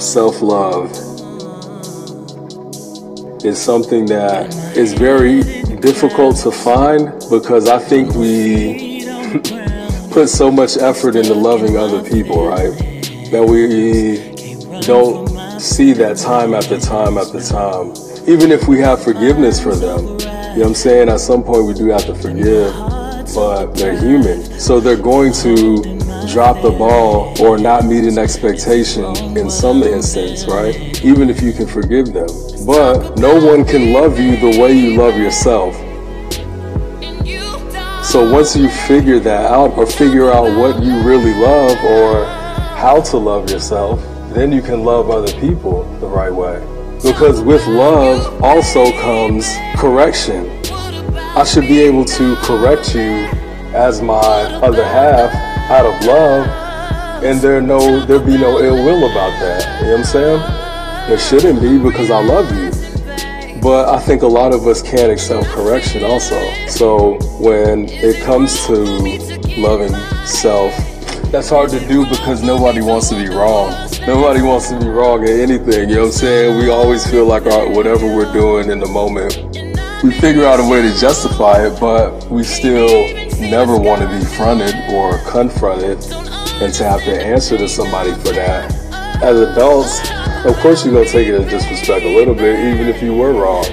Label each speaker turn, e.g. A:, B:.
A: self love is something that is very difficult to find because I think we put so much effort into loving other people, right? That we don't see that time after time after time. Even if we have forgiveness for them, you know what I'm saying? At some point we do have to forgive, but they're human. So they're going to drop the ball or not meet an expectation in some instance, right? Even if you can forgive them. But no one can love you the way you love yourself. So once you figure that out or figure out what you really love or how to love yourself, then you can love other people the right way. Because with love also comes correction. I should be able to correct you as my other half out of love, and there no there be no ill will about that. You know what I'm saying? There shouldn't be because I love you. But I think a lot of us can't accept correction also. So when it comes to loving self, that's hard to do because nobody wants to be wrong. Nobody wants to be wrong at anything, you know what I'm saying? We always feel like our, whatever we're doing in the moment, we figure out a way to justify it, but we still never want to be fronted or confronted and to have to answer to somebody for that. As adults, of course you're going to take it as disrespect a little bit, even if you were wrong.